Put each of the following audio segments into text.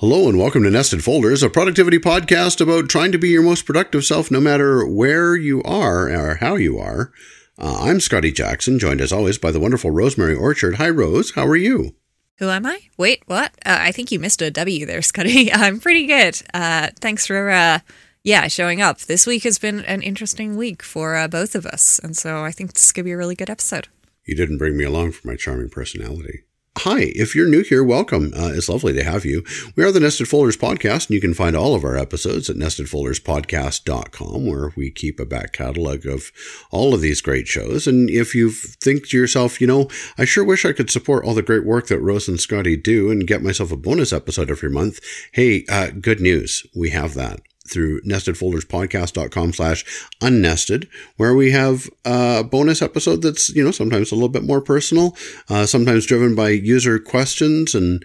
Hello and welcome to Nested Folders, a productivity podcast about trying to be your most productive self no matter where you are or how you are. Uh, I'm Scotty Jackson, joined as always by the wonderful Rosemary Orchard. Hi, Rose. How are you? Who am I? Wait, what? Uh, I think you missed a W there, Scotty. I'm pretty good. Uh, thanks for, uh, yeah, showing up. This week has been an interesting week for uh, both of us, and so I think this is going to be a really good episode. You didn't bring me along for my charming personality. Hi, if you're new here, welcome. Uh, it's lovely to have you. We are the Nested Folders Podcast, and you can find all of our episodes at nestedfolderspodcast.com, where we keep a back catalog of all of these great shows. And if you think to yourself, you know, I sure wish I could support all the great work that Rose and Scotty do and get myself a bonus episode every month, hey, uh, good news. We have that through nestedfolderspodcast.com slash unnested, where we have a bonus episode that's, you know, sometimes a little bit more personal, uh, sometimes driven by user questions and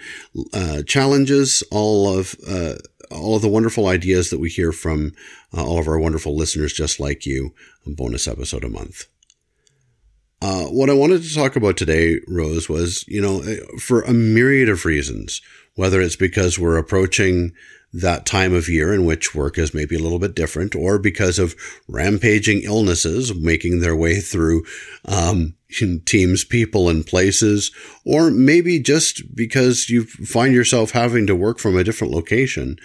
uh, challenges, all of, uh, all of the wonderful ideas that we hear from uh, all of our wonderful listeners just like you, a bonus episode a month. Uh, what I wanted to talk about today, Rose, was, you know, for a myriad of reasons, whether it's because we're approaching that time of year in which work is maybe a little bit different, or because of rampaging illnesses making their way through um, teams, people, and places, or maybe just because you find yourself having to work from a different location.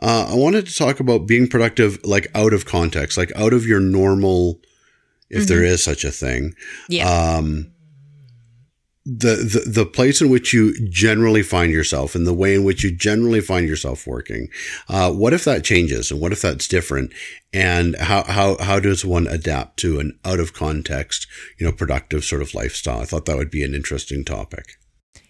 Uh, I wanted to talk about being productive, like out of context, like out of your normal, if mm-hmm. there is such a thing. Yeah. Um, the, the the place in which you generally find yourself and the way in which you generally find yourself working uh, what if that changes and what if that's different and how how how does one adapt to an out of context you know productive sort of lifestyle i thought that would be an interesting topic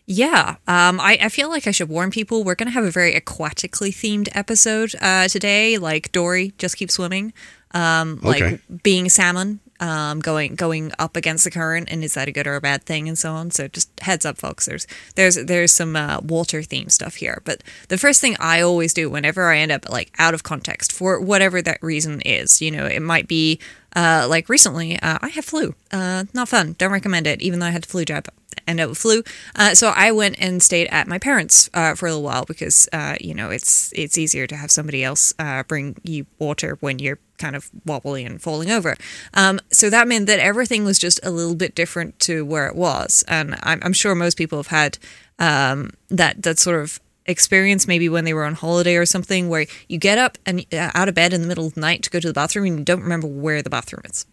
yeah, um, I, I feel like I should warn people. We're going to have a very aquatically themed episode uh, today, like Dory, just keep swimming, um, like okay. being salmon, um, going going up against the current, and is that a good or a bad thing, and so on. So just heads up, folks. There's there's there's some uh, water theme stuff here. But the first thing I always do whenever I end up like out of context for whatever that reason is, you know, it might be uh, like recently, uh, I had flu. Uh, not fun. Don't recommend it, even though I had the flu jab end up with flu. Uh, so I went and stayed at my parents uh, for a little while because uh, you know it's it's easier to have somebody else uh, bring you water when you're kind of wobbly and falling over. Um, so that meant that everything was just a little bit different to where it was, and I'm, I'm sure most people have had um, that that sort of experience maybe when they were on holiday or something where you get up and uh, out of bed in the middle of the night to go to the bathroom and you don't remember where the bathroom is.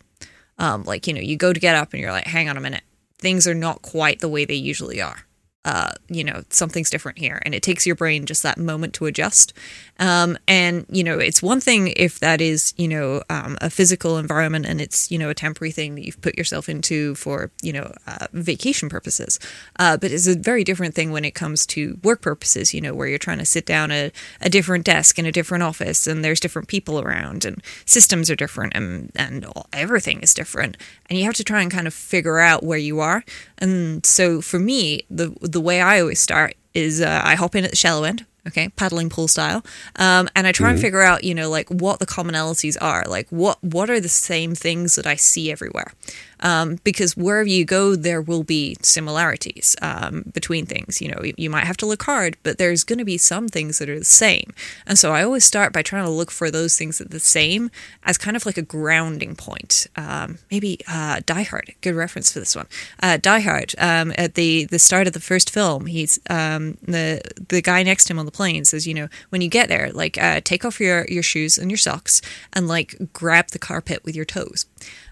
Um, like you know, you go to get up and you're like, hang on a minute, things are not quite the way they usually are. Uh, you know, something's different here. And it takes your brain just that moment to adjust. Um, and, you know, it's one thing if that is, you know, um, a physical environment and it's, you know, a temporary thing that you've put yourself into for, you know, uh, vacation purposes. Uh, but it's a very different thing when it comes to work purposes, you know, where you're trying to sit down at a different desk in a different office and there's different people around and systems are different and, and everything is different. And you have to try and kind of figure out where you are. And so for me, the, the way I always start is uh, I hop in at the shallow end, okay, paddling pool style, um, and I try mm-hmm. and figure out, you know, like what the commonalities are, like what what are the same things that I see everywhere, um, because wherever you go, there will be similarities um, between things. You know, you, might have to look hard, but there's going to be some things that are the same. And so I always start by trying to look for those things that are the same as kind of like a grounding point. Um, maybe uh, Die Hard, good reference for this one. Uh, Die Hard, um, at the, the start of the first film, he's um, the the guy next to him on the plane says, you know, when you get there, like uh, take off your your shoes and your socks and like grab the carpet with your toes.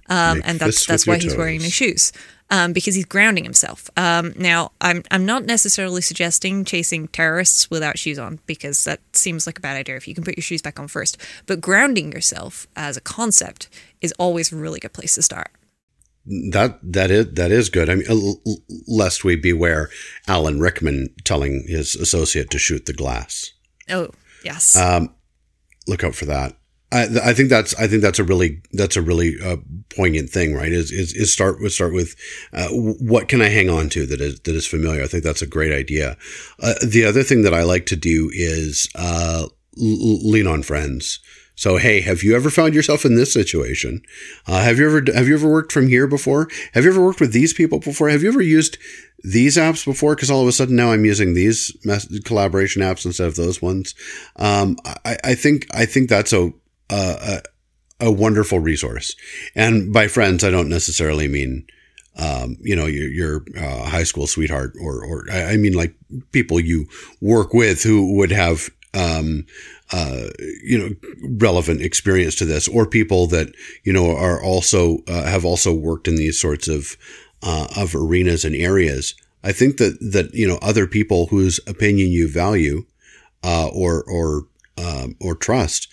Um, and that's that's why he's toes. wearing the shoes. Um, because he's grounding himself. Um, now, I'm I'm not necessarily suggesting chasing terrorists without shoes on because that seems like a bad idea if you can put your shoes back on first. But grounding yourself as a concept is always a really good place to start. That that is that is good. I mean, lest we beware Alan Rickman telling his associate to shoot the glass. Oh yes. Um, look out for that. I, think that's I think that's a really that's a really uh, poignant thing, right? Is, is is start with start with uh, what can I hang on to that is that is familiar. I think that's a great idea. Uh, the other thing that I like to do is uh, lean on friends. So, hey, have you ever found yourself in this situation? Uh, have you ever have you ever worked from here before? Have you ever worked with these people before? Have you ever used these apps before? Because all of a sudden now I'm using these collaboration apps instead of those ones. Um, I, I, think I think that's a, a a wonderful resource. And by friends, I don't necessarily mean um, you know, your, your uh, high school sweetheart, or, or I mean, like people you work with who would have um, uh, you know, relevant experience to this, or people that you know are also uh, have also worked in these sorts of uh, of arenas and areas. I think that that you know other people whose opinion you value uh, or or um, or trust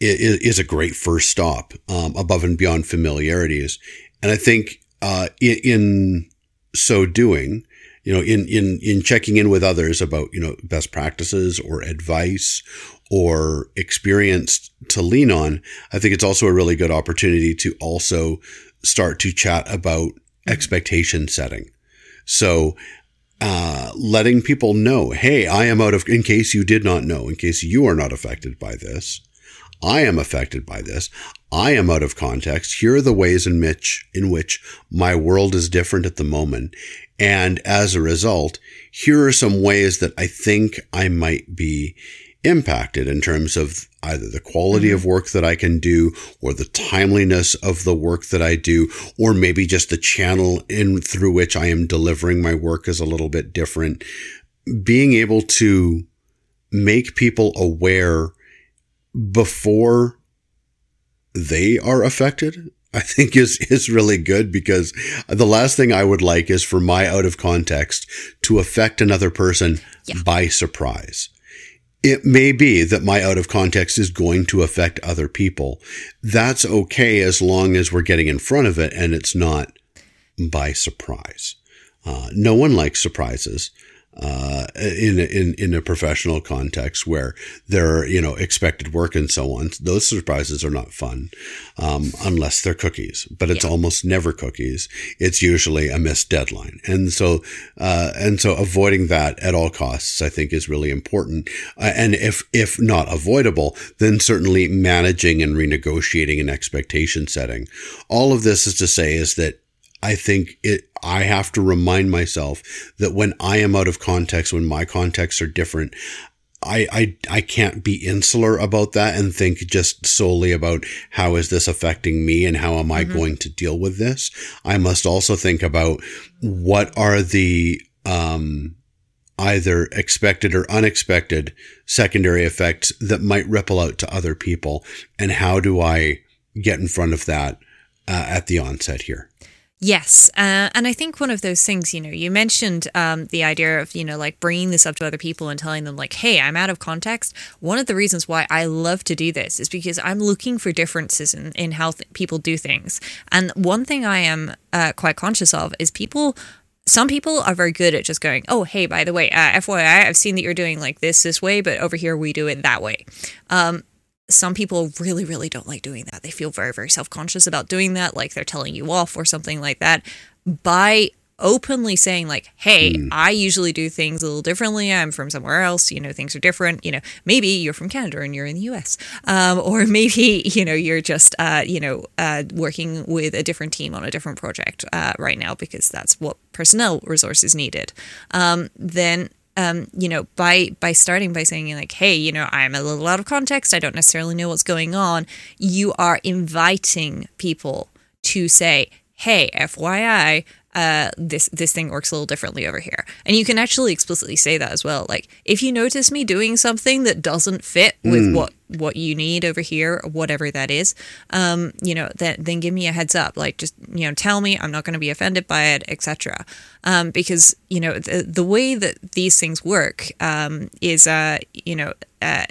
is, is, a great first stop um, above and beyond familiarities. And I think uh, in, in so doing, you know, in, in, in checking in with others about, you know, best practices or advice or experience to lean on, I think it's also a really good opportunity to also start to chat about expectation setting. So, uh, letting people know, hey, I am out of, in case you did not know, in case you are not affected by this, I am affected by this. I am out of context. Here are the ways in which, in which my world is different at the moment. And as a result, here are some ways that I think I might be impacted in terms of either the quality mm-hmm. of work that I can do or the timeliness of the work that I do, or maybe just the channel in through which I am delivering my work is a little bit different. Being able to make people aware before they are affected I think is is really good because the last thing I would like is for my out of context to affect another person yeah. by surprise. It may be that my out of context is going to affect other people. That's okay as long as we're getting in front of it and it's not by surprise. Uh, no one likes surprises uh, in in in a professional context where there are you know expected work and so on. Those surprises are not fun um, unless they're cookies, but it's yeah. almost never cookies. It's usually a missed deadline, and so uh, and so avoiding that at all costs, I think, is really important. Uh, and if if not avoidable, then certainly managing and renegotiating an expectation setting. All of this is to say is that I think it, I have to remind myself that when I am out of context, when my contexts are different, I, I, I can't be insular about that and think just solely about how is this affecting me and how am I mm-hmm. going to deal with this. I must also think about what are the, um, either expected or unexpected secondary effects that might ripple out to other people. And how do I get in front of that uh, at the onset here? Yes. Uh, and I think one of those things, you know, you mentioned um, the idea of, you know, like bringing this up to other people and telling them, like, hey, I'm out of context. One of the reasons why I love to do this is because I'm looking for differences in, in how th- people do things. And one thing I am uh, quite conscious of is people some people are very good at just going, oh, hey, by the way, uh, FYI, I've seen that you're doing like this this way, but over here we do it that way. Um, some people really, really don't like doing that. They feel very, very self conscious about doing that, like they're telling you off or something like that. By openly saying, like, hey, mm. I usually do things a little differently. I'm from somewhere else. You know, things are different. You know, maybe you're from Canada and you're in the US. Um, or maybe, you know, you're just, uh, you know, uh, working with a different team on a different project uh, right now because that's what personnel resources needed. Um, then um, you know, by by starting by saying like, "Hey, you know, I'm a little out of context. I don't necessarily know what's going on," you are inviting people to say, "Hey, FYI, uh, this this thing works a little differently over here. And you can actually explicitly say that as well. Like if you notice me doing something that doesn't fit with mm. what what you need over here, whatever that is, um, you know, then then give me a heads up. Like just you know, tell me I'm not going to be offended by it, etc. Um, because you know the the way that these things work um, is uh, you know. Uh,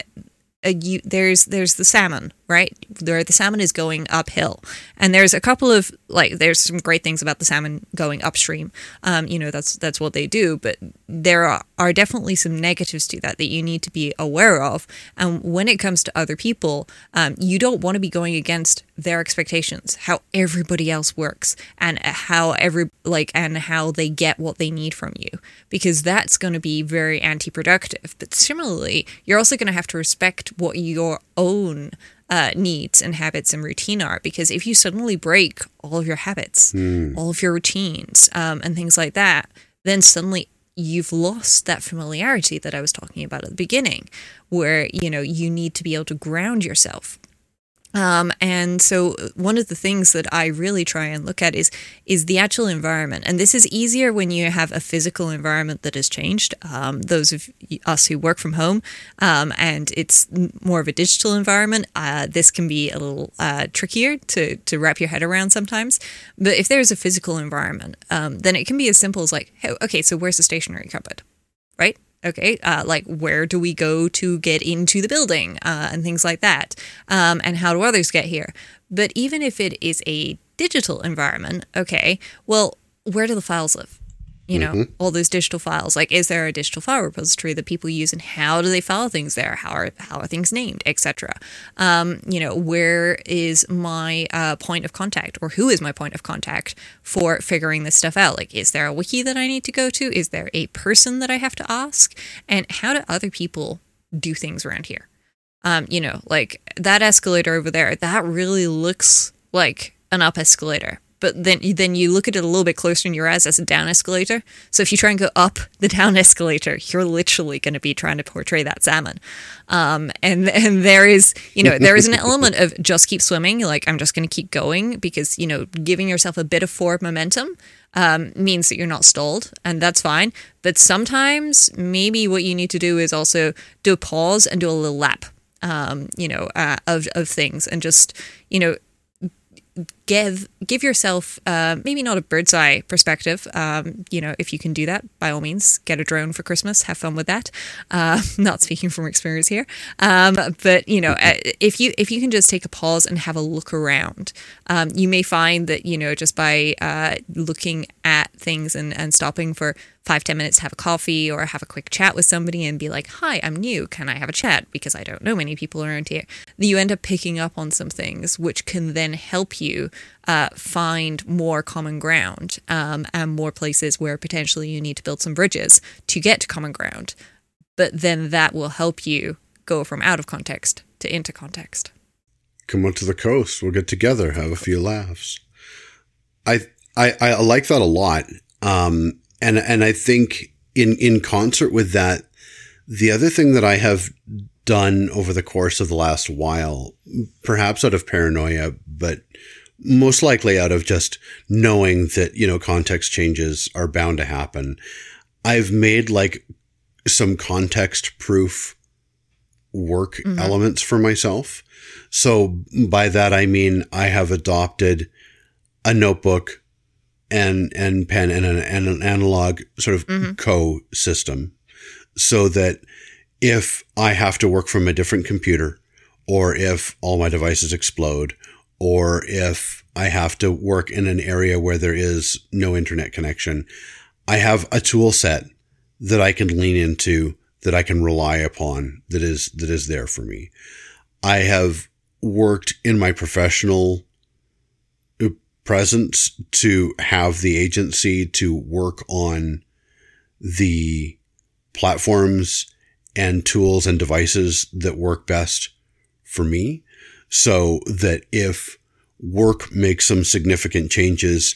you, there's there's the salmon right there the salmon is going uphill. And there's a couple of like there's some great things about the salmon going upstream. Um, you know that's that's what they do but there are, are definitely some negatives to that that you need to be aware of. And when it comes to other people um, you don't want to be going against their expectations how everybody else works and how every like and how they get what they need from you because that's going to be very anti-productive. But similarly you're also going to have to respect what your own uh, needs and habits and routine are. Because if you suddenly break all of your habits, mm. all of your routines, um, and things like that, then suddenly you've lost that familiarity that I was talking about at the beginning, where you know you need to be able to ground yourself um, and so one of the things that I really try and look at is is the actual environment, and this is easier when you have a physical environment that has changed. Um, those of us who work from home, um, and it's more of a digital environment, uh, this can be a little uh, trickier to to wrap your head around sometimes. But if there's a physical environment, um, then it can be as simple as like, hey, okay, so where's the stationery cupboard, right? Okay, uh, like where do we go to get into the building uh, and things like that? Um, and how do others get here? But even if it is a digital environment, okay, well, where do the files live? You know mm-hmm. all those digital files. Like is there a digital file repository that people use and how do they file things there? How are how are things named etc um, you know where is my uh, point of contact or who is my point of contact for figuring this stuff out? Like is there a wiki that i need to go to? Is there a person that i have to ask? And how do other people do things around here? Um, you know like that escalator over there that really looks like an up escalator but then then you look at it a little bit closer in your eyes as a down escalator. So if you try and go up the down escalator, you're literally going to be trying to portray that salmon. Um, and and there is you know there is an element of just keep swimming, like I'm just going to keep going because you know giving yourself a bit of forward momentum um, means that you're not stalled, and that's fine. But sometimes maybe what you need to do is also do a pause and do a little lap. Um, you know, uh, of of things, and just you know give give yourself uh, maybe not a bird's eye perspective. Um, you know, if you can do that, by all means, get a drone for Christmas. Have fun with that. Uh, not speaking from experience here, um, but you know, uh, if you if you can just take a pause and have a look around, um, you may find that you know just by uh, looking at things and and stopping for five ten minutes to have a coffee or have a quick chat with somebody and be like, "Hi, I'm new. Can I have a chat?" Because I don't know many people around here. You end up picking up on some things which can then help you uh, find more common ground um, and more places where potentially you need to build some bridges to get to common ground. But then that will help you go from out of context to into context. Come on to the coast. We'll get together, have a few laughs. I I, I like that a lot. Um, and and I think in in concert with that, the other thing that I have done over the course of the last while, perhaps out of paranoia, but most likely out of just knowing that, you know, context changes are bound to happen. I've made like some context proof work mm-hmm. elements for myself. So by that, I mean, I have adopted a notebook and, and pen and an, and an analog sort of mm-hmm. co system so that if I have to work from a different computer or if all my devices explode or if I have to work in an area where there is no internet connection, I have a tool set that I can lean into, that I can rely upon, that is, that is there for me. I have worked in my professional presence to have the agency to work on the platforms and tools and devices that work best for me so that if work makes some significant changes,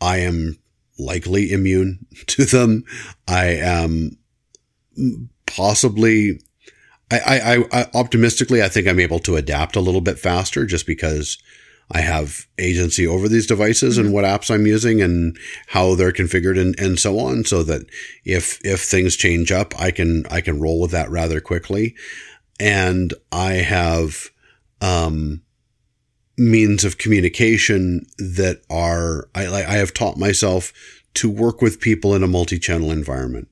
I am likely immune to them. I am possibly, I, I, I optimistically, I think I'm able to adapt a little bit faster just because I have agency over these devices mm-hmm. and what apps I'm using and how they're configured and, and so on. So that if, if things change up, I can, I can roll with that rather quickly. And I have, um, means of communication that are, I, I have taught myself to work with people in a multi-channel environment.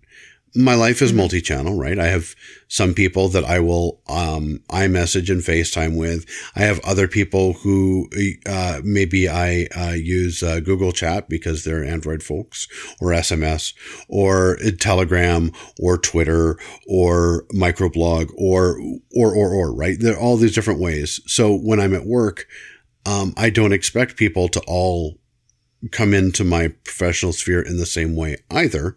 My life is mm-hmm. multi-channel, right? I have some people that I will, um, iMessage and FaceTime with. I have other people who, uh, maybe I, uh, use, uh, Google Chat because they're Android folks or SMS or Telegram or Twitter or microblog or, or, or, or, right? There are all these different ways. So when I'm at work, um, I don't expect people to all come into my professional sphere in the same way either.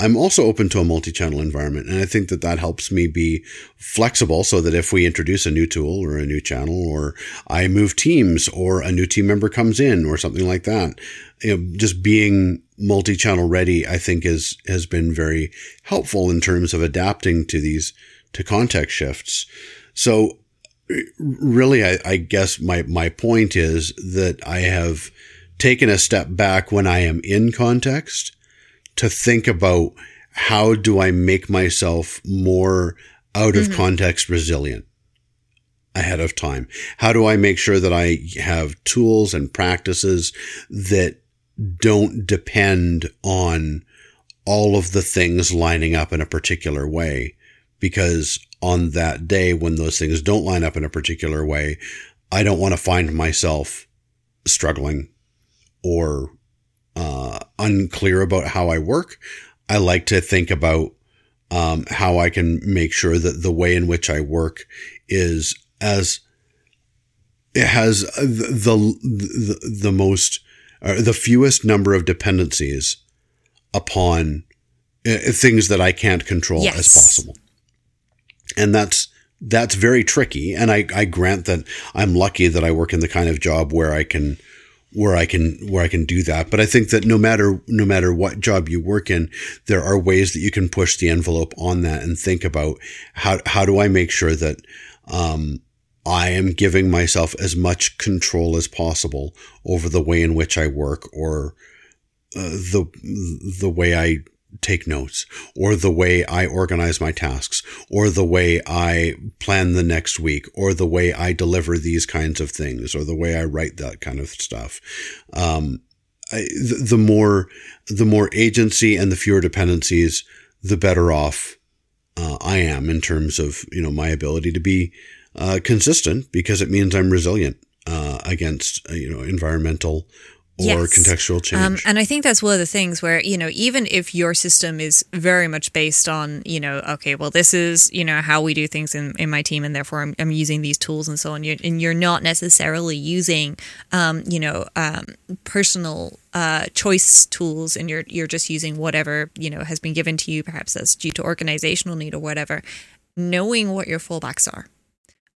I'm also open to a multi-channel environment, and I think that that helps me be flexible, so that if we introduce a new tool or a new channel, or I move teams, or a new team member comes in, or something like that, you know, just being multi-channel ready, I think is has been very helpful in terms of adapting to these to context shifts. So really, I, I guess my, my point is that I have taken a step back when I am in context to think about how do I make myself more out of mm-hmm. context resilient ahead of time? How do I make sure that I have tools and practices that don't depend on all of the things lining up in a particular way? Because on that day when those things don't line up in a particular way, I don't want to find myself struggling or uh, unclear about how I work. I like to think about um, how I can make sure that the way in which I work is as it has the the, the most uh, the fewest number of dependencies upon uh, things that I can't control yes. as possible and that's that's very tricky. And I, I grant that I'm lucky that I work in the kind of job where I can where I can where I can do that. But I think that no matter no matter what job you work in, there are ways that you can push the envelope on that and think about how how do I make sure that um, I am giving myself as much control as possible over the way in which I work or uh, the the way I take notes or the way I organize my tasks or the way I plan the next week or the way I deliver these kinds of things or the way I write that kind of stuff. Um, I, the, more, the more agency and the fewer dependencies, the better off uh, I am in terms of, you know, my ability to be uh, consistent because it means I'm resilient uh, against, uh, you know, environmental or yes. contextual um, change. Um, and I think that's one of the things where, you know, even if your system is very much based on, you know, okay, well, this is, you know, how we do things in, in my team, and therefore I'm, I'm using these tools and so on, you're, and you're not necessarily using, um, you know, um, personal uh, choice tools and you're, you're just using whatever, you know, has been given to you, perhaps that's due to organizational need or whatever, knowing what your fallbacks are.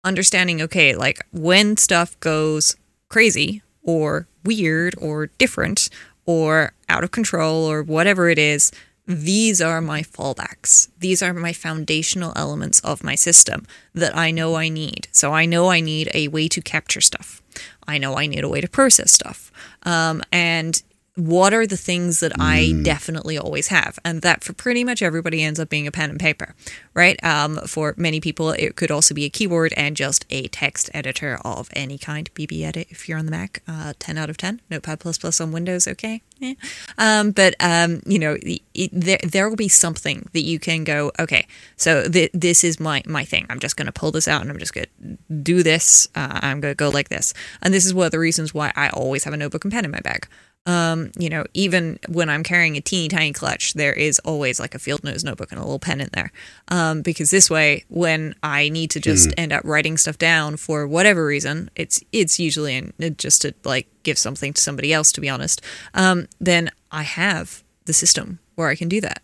Understanding, okay, like when stuff goes crazy, or weird or different or out of control or whatever it is, these are my fallbacks. These are my foundational elements of my system that I know I need. So I know I need a way to capture stuff. I know I need a way to process stuff. Um, and what are the things that I mm. definitely always have? And that for pretty much everybody ends up being a pen and paper, right? Um, for many people, it could also be a keyboard and just a text editor of any kind. BBEdit if you're on the Mac, uh, 10 out of 10. Notepad++ on Windows, okay. Yeah. Um, but, um, you know, it, there, there will be something that you can go, okay, so th- this is my, my thing. I'm just going to pull this out and I'm just going to do this. Uh, I'm going to go like this. And this is one of the reasons why I always have a notebook and pen in my bag um, you know, even when I'm carrying a teeny tiny clutch, there is always like a field notes notebook and a little pen in there. Um, because this way, when I need to just mm. end up writing stuff down for whatever reason, it's it's usually in, just to like give something to somebody else. To be honest, um, then I have the system where I can do that.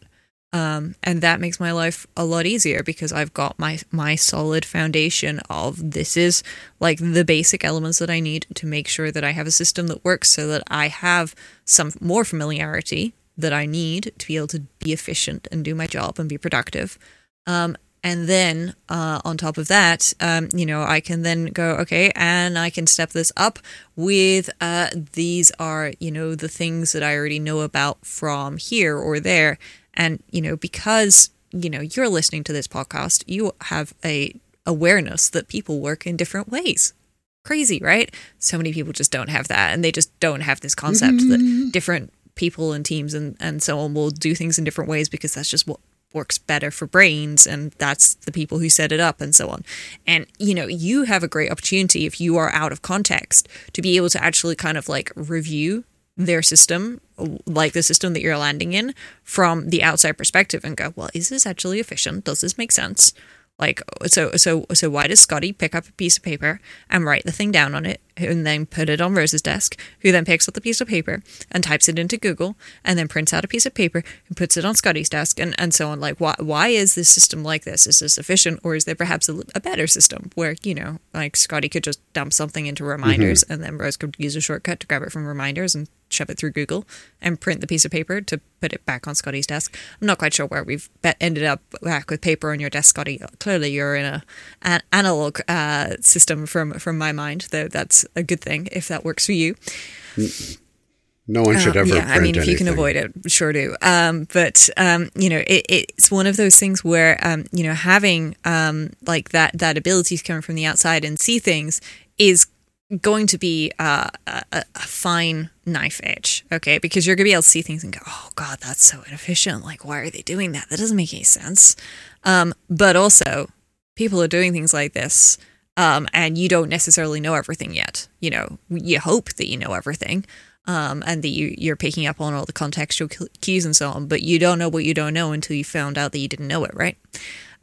Um, and that makes my life a lot easier because I've got my my solid foundation of this is like the basic elements that I need to make sure that I have a system that works so that I have some more familiarity that I need to be able to be efficient and do my job and be productive. Um, and then uh, on top of that, um, you know, I can then go, okay, and I can step this up with uh, these are, you know, the things that I already know about from here or there and, you know, because, you know, you're listening to this podcast, you have a awareness that people work in different ways. Crazy, right? So many people just don't have that and they just don't have this concept mm-hmm. that different people and teams and, and so on will do things in different ways because that's just what works better for brains and that's the people who set it up and so on. And you know, you have a great opportunity if you are out of context to be able to actually kind of like review their system, like the system that you're landing in, from the outside perspective and go, well, is this actually efficient? Does this make sense? Like, so, so, so, why does Scotty pick up a piece of paper and write the thing down on it and then put it on Rose's desk, who then picks up the piece of paper and types it into Google, and then prints out a piece of paper and puts it on Scotty's desk, and, and so on. Like, why why is this system like this? Is this efficient, or is there perhaps a, a better system where you know, like Scotty could just dump something into reminders, mm-hmm. and then Rose could use a shortcut to grab it from reminders and shove it through Google and print the piece of paper to put it back on Scotty's desk. I'm not quite sure where we've ended up back with paper on your desk, Scotty. Clearly, you're in a an analog uh, system from from my mind, though that's a good thing if that works for you. No one should uh, ever. yeah, I mean, if you can avoid it, sure do. Um, but um, you know, it, it's one of those things where um, you know having um, like that that ability to come from the outside and see things is going to be uh, a, a, fine knife edge, okay? Because you're going to be able to see things and go, oh, God, that's so inefficient. Like, why are they doing that? That doesn't make any sense. Um, but also, people are doing things like this, um, and you don't necessarily know everything yet. You know, you hope that you know everything. Um, and that you, you're picking up on all the contextual cues and so on, but you don't know what you don't know until you found out that you didn't know it, right?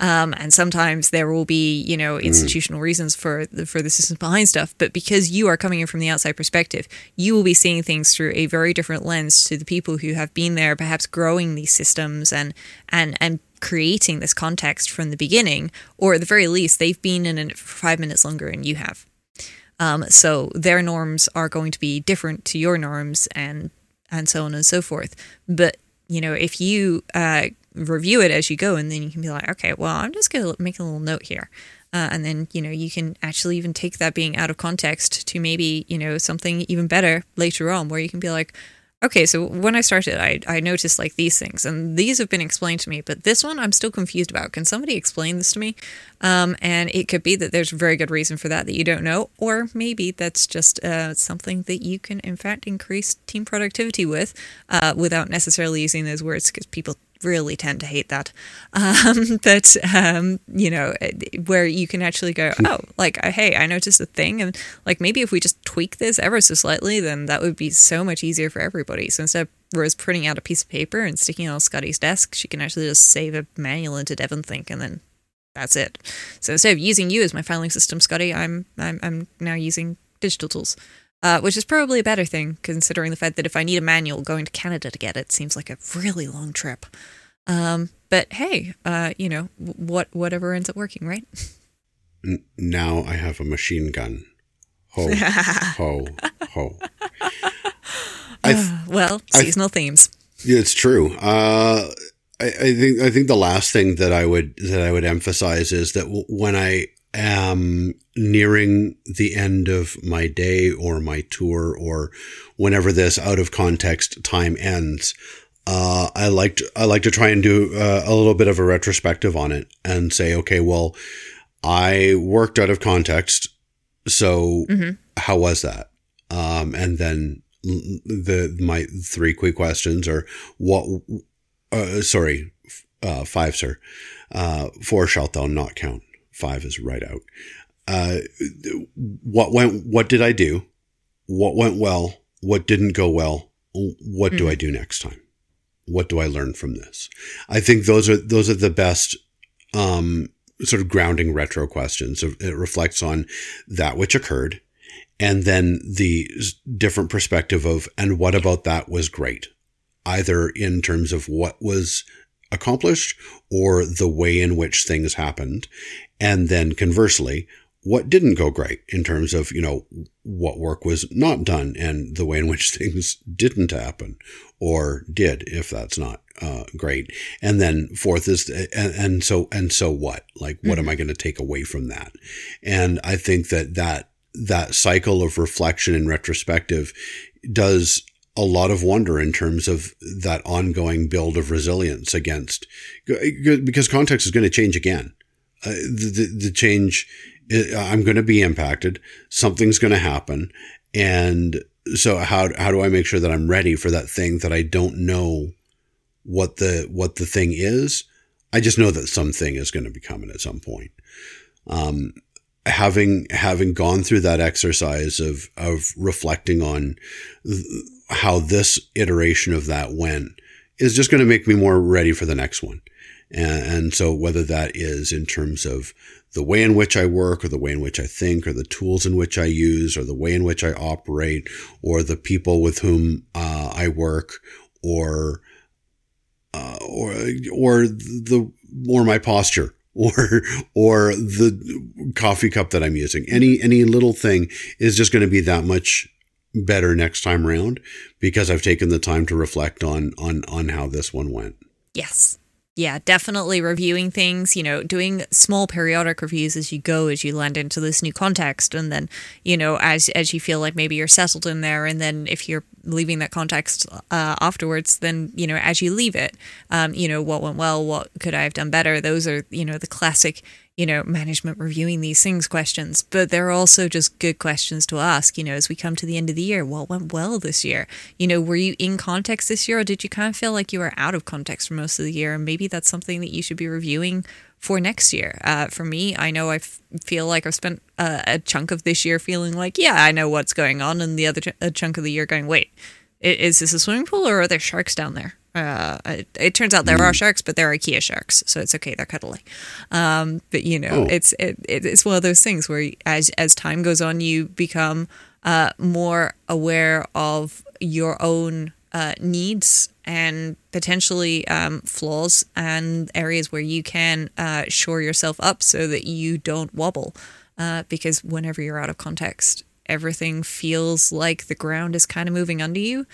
Um, and sometimes there will be, you know, mm. institutional mm. reasons for the, for the systems behind stuff. But because you are coming in from the outside perspective, you will be seeing things through a very different lens to the people who have been there, perhaps growing these systems and and and creating this context from the beginning, or at the very least, they've been in it for five minutes longer than you have. Um, so their norms are going to be different to your norms, and and so on and so forth. But you know, if you uh, review it as you go, and then you can be like, okay, well, I'm just going to make a little note here. Uh, and then, you know, you can actually even take that being out of context to maybe, you know, something even better later on where you can be like, okay, so when I started, I, I noticed like these things, and these have been explained to me, but this one I'm still confused about. Can somebody explain this to me? Um, and it could be that there's a very good reason for that that you don't know, or maybe that's just uh, something that you can, in fact, increase team productivity with uh, without necessarily using those words because people really tend to hate that. Um, but, um, you know, where you can actually go, oh, like, hey, I noticed a thing. And like, maybe if we just tweak this ever so slightly, then that would be so much easier for everybody. So instead of Rose printing out a piece of paper and sticking it on Scotty's desk, she can actually just save a manual into DEVONthink and then that's it. So instead of using you as my filing system, Scotty, I'm, I'm, I'm now using digital tools uh, which is probably a better thing considering the fact that if I need a manual, going to Canada to get it seems like a really long trip. Um, but hey, uh, you know, what whatever ends up working, right? now I have a machine gun. Ho, ho, ho. Th- well, seasonal th- themes. It's true. Uh, I, I, think I think the last thing that I would that I would emphasize is that w- when I am nearing the end of my day or my tour or whenever this out of context time ends, uh, I like to, I like to try and do uh, a little bit of a retrospective on it and say, okay, well, I worked out of context. So mm-hmm. how was that? Um, and then the, my three quick questions are what, uh, sorry, uh, five, sir, uh, four shalt thou not count. Five is right out. Uh, what went, what did I do? What went well? What didn't go well? What mm. do I do next time? What do I learn from this? I think those are, those are the best, um, sort of grounding retro questions. It reflects on that which occurred and then the different perspective of, and what about that was great? Either in terms of what was accomplished or the way in which things happened. And then conversely, what didn't go great in terms of, you know, what work was not done and the way in which things didn't happen or did, if that's not uh, great. And then fourth is, and, and so, and so what? Like, what mm-hmm. am I going to take away from that? And I think that that, that cycle of reflection and retrospective does a lot of wonder in terms of that ongoing build of resilience against because context is going to change again. Uh, the, the, the change, uh, I'm going to be impacted. Something's going to happen. And so how, how do I make sure that I'm ready for that thing that I don't know what the, what the thing is? I just know that something is going to be coming at some point. Um, having, having gone through that exercise of, of reflecting on how this iteration of that went is just going to make me more ready for the next one. And, and, so whether that is in terms of the way in which I work or the way in which I think or the tools in which I use or the way in which I operate or the people with whom uh, I work or uh, or or the or my posture or or the coffee cup that I'm using. Any any little thing is just going to be that much better next time around because I've taken the time to reflect on on on how this one went. Yes yeah, definitely reviewing things, you know, doing small periodic reviews as you go as you land into this new context and then, you know, as as you feel like maybe you're settled in there and then if you're leaving that context uh, afterwards, then, you know, as you leave it, um, you know, what went well, what could I have done better? Those are, you know, the classic you know, management reviewing these things questions, but they're also just good questions to ask, you know, as we come to the end of the year. What went well this year? You know, were you in context this year or did you kind of feel like you were out of context for most of the year? And maybe that's something that you should be reviewing for next year. Uh, for me, I know I f- feel like I've spent uh, a chunk of this year feeling like, yeah, I know what's going on, and the other ch- chunk of the year going, wait, is this a swimming pool or are there sharks down there? Uh, it, it, turns out there are sharks, but they're IKEA sharks, so it's okay. They're cuddly. Um, but you know, oh. it's it, it's one of those things where as as time goes on, you become uh, more aware of your own uh, needs and potentially um, flaws and areas where you can uh, shore yourself up so that you don't wobble. Uh, because whenever you're out of context, everything feels like the ground is kind of moving under you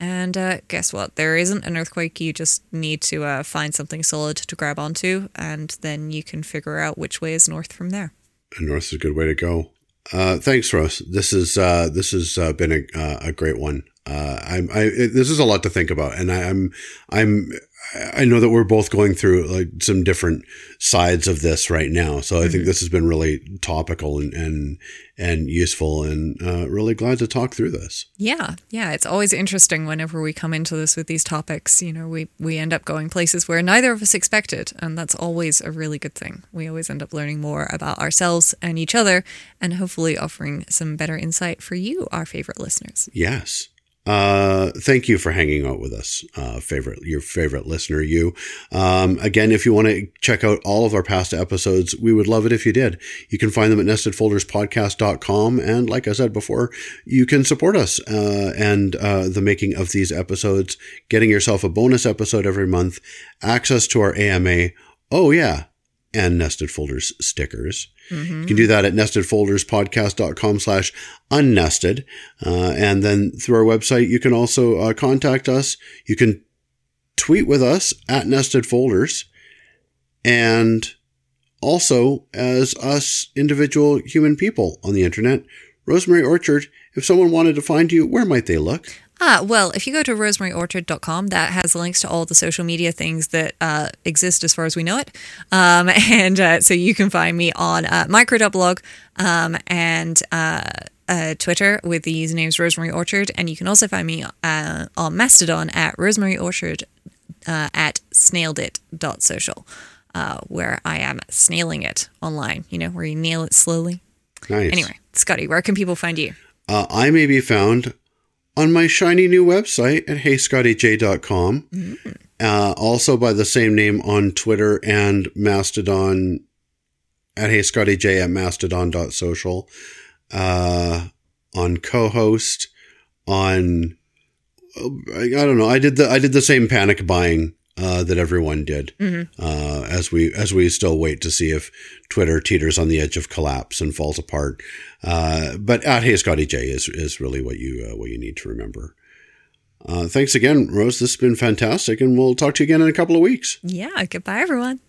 and uh, guess what? There isn't an earthquake. You just need to uh, find something solid to grab onto, and then you can figure out which way is north from there. And north is a good way to go. Uh, thanks, Rose. This is uh, this has uh, been a, uh, a great one. I'm I, this is a lot to think about, and I, I'm I'm I know that we're both going through like some different sides of this right now. So I mm-hmm. think this has been really topical and and, and useful and uh, really glad to talk through this. Yeah. Yeah. It's always interesting whenever we come into this with these topics. You know, we, we end up going places where neither of us expected. And that's always a really good thing. We always end up learning more about ourselves and each other and hopefully offering some better insight for you, our favorite listeners. Yes. Uh, thank you for hanging out with us, uh, favorite your favorite listener, you. Um, again, if you want to check out all of our past episodes, we would love it if you did. You can find them at nestedfolderspodcast.com, and like I said before, you can support us uh, and uh, the making of these episodes, getting yourself a bonus episode every month, access to our AMA. Oh yeah, and nested folders stickers. Mm-hmm. You can do that at nestedfolderspodcast.com slash unnested. Uh, and then through our website, you can also uh, contact us. You can tweet with us at nested folders and also as us individual human people on the internet. Rosemary Orchard, if someone wanted to find you, where might they look? Ah, well, if you go to rosemaryorchard.com, that has links to all the social media things that uh, exist as far as we know it. Um, and uh, so you can find me on uh, micro.blog um, and uh, uh, Twitter with the usernames Rosemary Orchard. And you can also find me uh, on Mastodon at rosemaryorchard uh, at snailedit.social, uh, where I am snailing it online, you know, where you nail it slowly. Nice. Anyway, Scotty, where can people find you? I may be found on my shiny new website at heyscottyj.com. Mm. Uh, also by the same name on Twitter and Mastodon at heyscottyj at mastodon.social. Uh, on Cohost, on I don't know. I did the I did the same panic buying uh, that everyone did mm-hmm. uh, as we as we still wait to see if Twitter teeters on the edge of collapse and falls apart. Uh, but at Hey Scotty J is is really what you uh, what you need to remember. Uh, thanks again, Rose. This has been fantastic, and we'll talk to you again in a couple of weeks. Yeah. Goodbye, everyone.